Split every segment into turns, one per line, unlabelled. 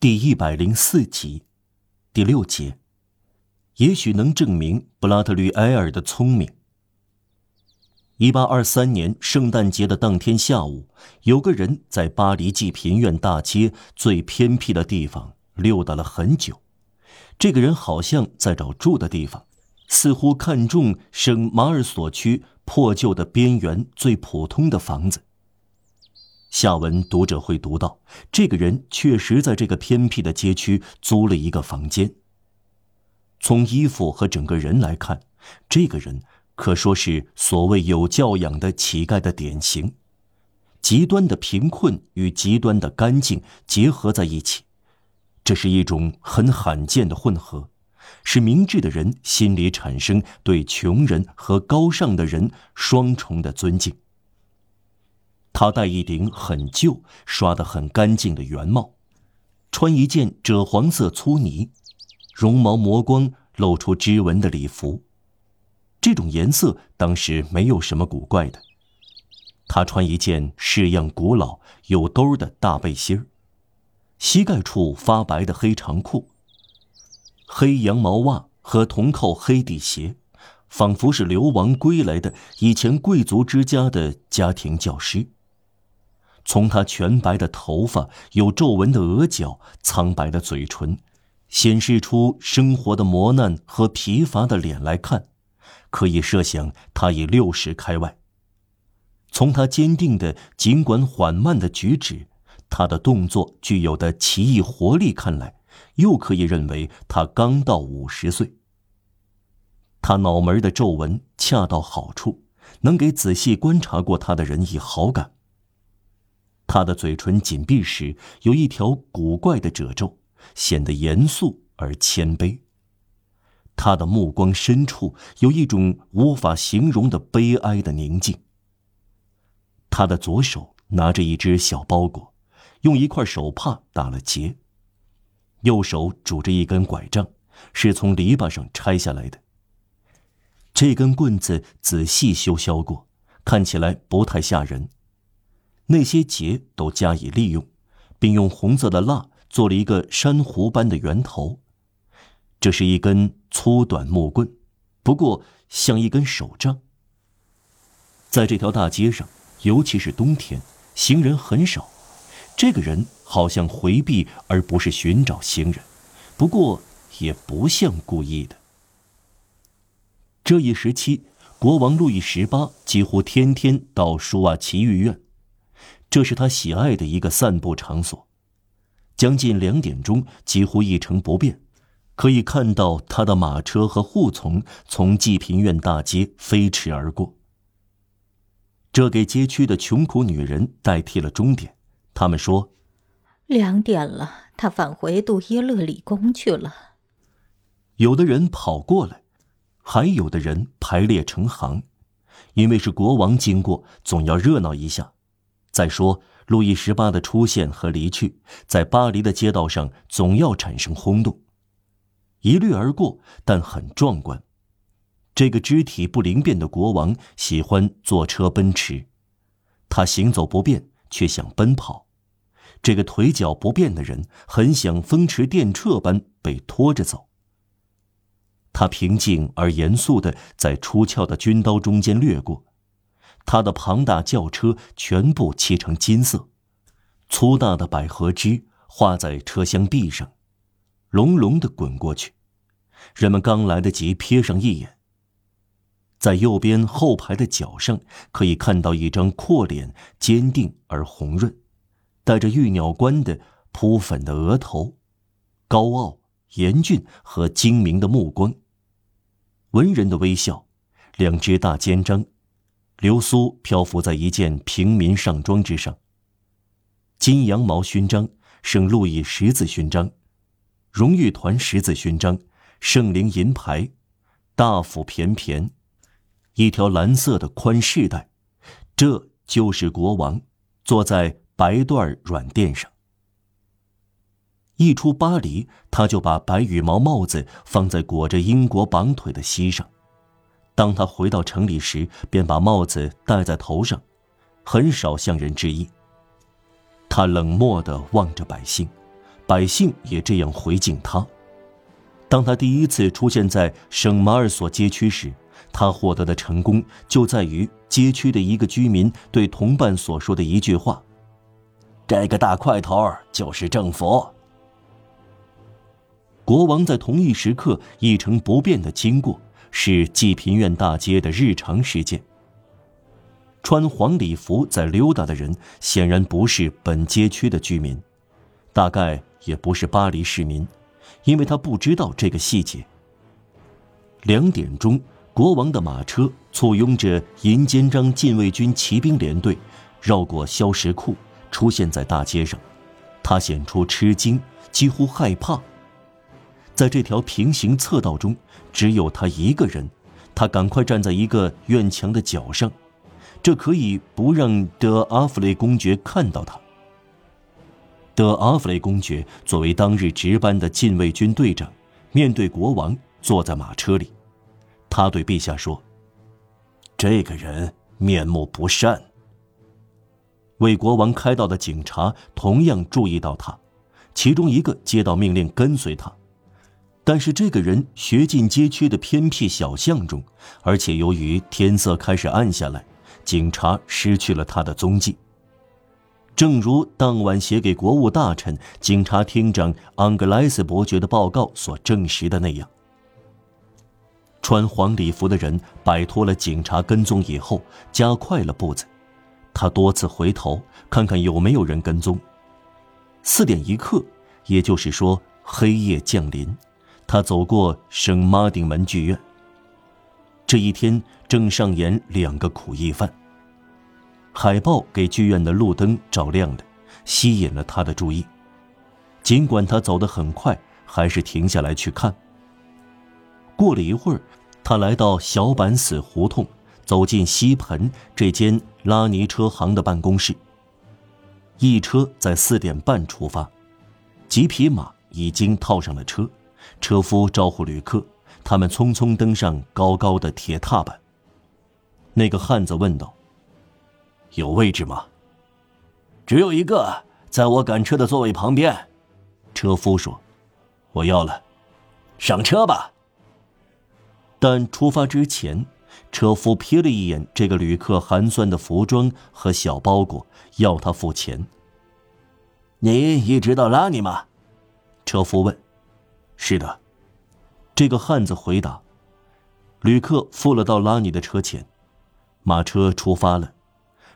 第一百零四集，第六节，也许能证明布拉特吕埃尔的聪明。一八二三年圣诞节的当天下午，有个人在巴黎济贫院大街最偏僻的地方溜达了很久。这个人好像在找住的地方，似乎看中圣马尔索区破旧的边缘最普通的房子。下文读者会读到，这个人确实在这个偏僻的街区租了一个房间。从衣服和整个人来看，这个人可说是所谓有教养的乞丐的典型，极端的贫困与极端的干净结合在一起，这是一种很罕见的混合，使明智的人心里产生对穷人和高尚的人双重的尊敬。他戴一顶很旧、刷得很干净的圆帽，穿一件赭黄色粗呢、绒毛磨光、露出织纹的礼服。这种颜色当时没有什么古怪的。他穿一件式样古老、有兜的大背心儿，膝盖处发白的黑长裤，黑羊毛袜和铜扣黑底鞋，仿佛是流亡归来的以前贵族之家的家庭教师。从他全白的头发、有皱纹的额角、苍白的嘴唇，显示出生活的磨难和疲乏的脸来看，可以设想他已六十开外。从他坚定的尽管缓慢的举止，他的动作具有的奇异活力看来，又可以认为他刚到五十岁。他脑门的皱纹恰到好处，能给仔细观察过他的人以好感。他的嘴唇紧闭时有一条古怪的褶皱，显得严肃而谦卑。他的目光深处有一种无法形容的悲哀的宁静。他的左手拿着一只小包裹，用一块手帕打了结。右手拄着一根拐杖，是从篱笆上拆下来的。这根棍子仔细修削过，看起来不太吓人。那些结都加以利用，并用红色的蜡做了一个珊瑚般的圆头。这是一根粗短木棍，不过像一根手杖。在这条大街上，尤其是冬天，行人很少。这个人好像回避而不是寻找行人，不过也不像故意的。这一时期，国王路易十八几乎天天到舒瓦奇御院。这是他喜爱的一个散步场所，将近两点钟几乎一成不变，可以看到他的马车和护从从济贫院大街飞驰而过。这给街区的穷苦女人代替了终点。他们说：“
两点了，他返回杜耶勒里宫去了。”
有的人跑过来，还有的人排列成行，因为是国王经过，总要热闹一下。再说，路易十八的出现和离去，在巴黎的街道上总要产生轰动。一掠而过，但很壮观。这个肢体不灵便的国王喜欢坐车奔驰，他行走不便却想奔跑。这个腿脚不便的人很想风驰电掣般被拖着走。他平静而严肃地在出鞘的军刀中间掠过。他的庞大轿车全部漆成金色，粗大的百合枝画在车厢壁上，隆隆的滚过去。人们刚来得及瞥上一眼。在右边后排的角上，可以看到一张阔脸，坚定而红润，带着玉鸟冠的扑粉的额头，高傲、严峻和精明的目光，文人的微笑，两只大肩章。流苏漂浮在一件平民上装之上。金羊毛勋章、圣路易十字勋章、荣誉团十字勋章、圣灵银牌、大腹便便，一条蓝色的宽饰带，这就是国王坐在白缎软垫上。一出巴黎，他就把白羽毛帽子放在裹着英国绑腿的膝上。当他回到城里时，便把帽子戴在头上，很少向人致意。他冷漠地望着百姓，百姓也这样回敬他。当他第一次出现在圣马尔索街区时，他获得的成功就在于街区的一个居民对同伴所说的一句话：“这个大块头就是政府。”国王在同一时刻一成不变的经过，是济贫院大街的日常事件。穿黄礼服在溜达的人，显然不是本街区的居民，大概也不是巴黎市民。因为他不知道这个细节。两点钟，国王的马车簇拥着银肩章禁卫军骑兵连队，绕过消石库，出现在大街上。他显出吃惊，几乎害怕。在这条平行侧道中，只有他一个人。他赶快站在一个院墙的角上，这可以不让德阿弗雷公爵看到他。德阿弗雷公爵作为当日值班的禁卫军队长，面对国王坐在马车里，他对陛下说：“这个人面目不善。”为国王开道的警察同样注意到他，其中一个接到命令跟随他，但是这个人学进街区的偏僻小巷中，而且由于天色开始暗下来，警察失去了他的踪迹。正如当晚写给国务大臣、警察厅长安格莱斯伯爵的报告所证实的那样，穿黄礼服的人摆脱了警察跟踪以后，加快了步子。他多次回头看看有没有人跟踪。四点一刻，也就是说黑夜降临，他走过圣马丁门剧院。这一天正上演两个苦役犯。海报给剧院的路灯照亮了，吸引了他的注意。尽管他走得很快，还是停下来去看。过了一会儿，他来到小板死胡同，走进西盆这间拉尼车行的办公室。一车在四点半出发，几匹马已经套上了车，车夫招呼旅客，他们匆匆登上高高的铁踏板。那个汉子问道。有位置吗？只有一个，在我赶车的座位旁边。车夫说：“我要了，上车吧。”但出发之前，车夫瞥了一眼这个旅客寒酸的服装和小包裹，要他付钱。你一直到拉尼吗？车夫问。“是的。”这个汉子回答。旅客付了到拉尼的车钱，马车出发了。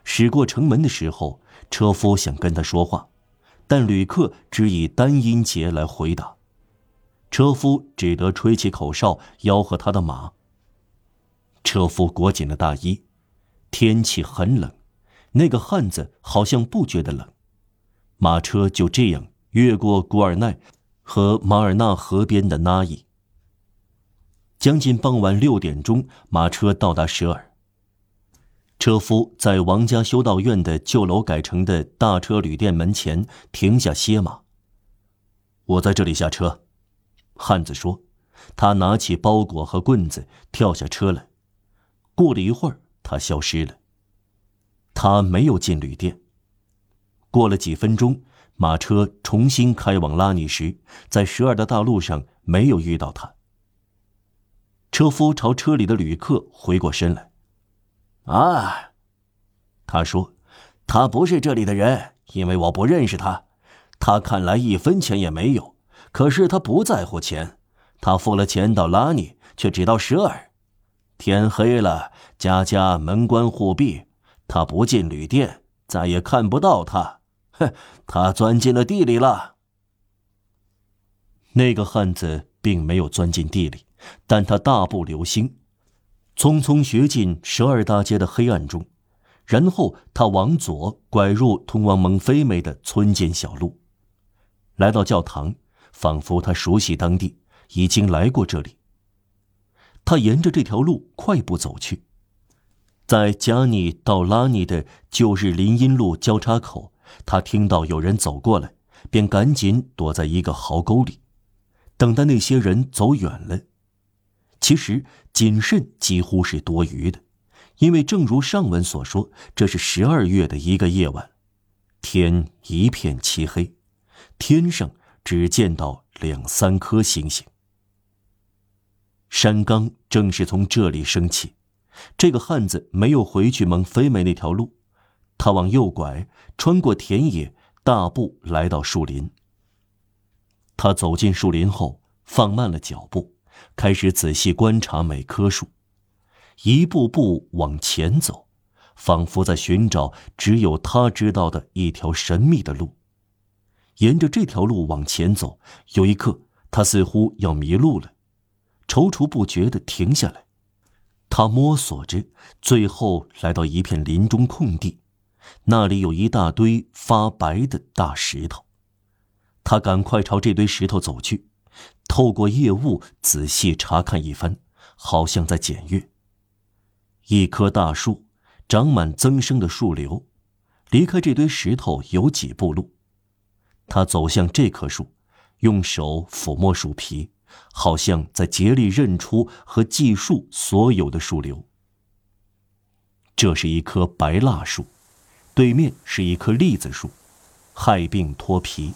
驶过城门的时候，车夫想跟他说话，但旅客只以单音节来回答，车夫只得吹起口哨吆喝他的马。车夫裹紧了大衣，天气很冷，那个汉子好像不觉得冷。马车就这样越过古尔奈和马尔纳河边的那伊。将近傍晚六点钟，马车到达舍尔。车夫在王家修道院的旧楼改成的大车旅店门前停下歇马。我在这里下车，汉子说。他拿起包裹和棍子，跳下车来。过了一会儿，他消失了。他没有进旅店。过了几分钟，马车重新开往拉尼时，在十二的大路上没有遇到他。车夫朝车里的旅客回过身来。啊，他说：“他不是这里的人，因为我不认识他。他看来一分钱也没有，可是他不在乎钱。他付了钱到拉尼，却只到十二。天黑了，家家门关户闭，他不进旅店，再也看不到他。哼，他钻进了地里了。”那个汉子并没有钻进地里，但他大步流星。匆匆学进十二大街的黑暗中，然后他往左拐入通往蒙菲梅的村间小路，来到教堂，仿佛他熟悉当地，已经来过这里。他沿着这条路快步走去，在加尼到拉尼的旧日林荫路交叉口，他听到有人走过来，便赶紧躲在一个壕沟里，等待那些人走远了。其实谨慎几乎是多余的，因为正如上文所说，这是十二月的一个夜晚，天一片漆黑，天上只见到两三颗星星。山冈正是从这里升起。这个汉子没有回去蒙飞梅那条路，他往右拐，穿过田野，大步来到树林。他走进树林后，放慢了脚步，开始仔细观察每棵树，一步步往前走，仿佛在寻找只有他知道的一条神秘的路。沿着这条路往前走，有一刻，他似乎要迷路了，踌躇不决地停下来。他摸索着，最后来到一片林中空地，那里有一大堆发白的大石头。他赶快朝这堆石头走去，透过夜雾仔细查看一番，好像在检阅。一棵大树，长满增生的树瘤，离开这堆石头有几步路。他走向这棵树，用手抚摸树皮。好像在竭力认出和计数所有的树瘤。这是一棵白蜡树，对面是一棵栗子树，害病脱皮，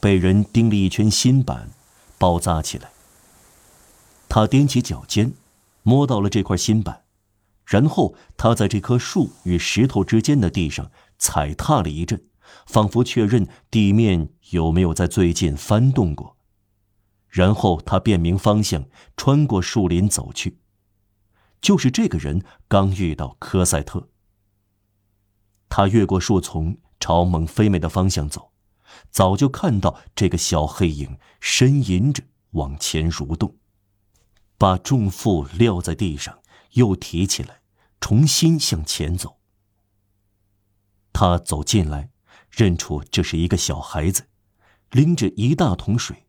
被人钉了一圈新板，包扎起来。他踮起脚尖，摸到了这块新板，然后他在这棵树与石头之间的地上踩踏了一阵，仿佛确认地面有没有在最近翻动过。然后他辨明方向，穿过树林走去。就是这个人刚遇到科赛特。他越过树丛，朝蒙菲美的方向走，早就看到这个小黑影呻吟着往前蠕动，把重负撂在地上，又提起来，重新向前走。他走进来，认出这是一个小孩子，拎着一大桶水。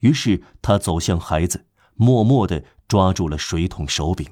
于是他走向孩子，默默地抓住了水桶手柄。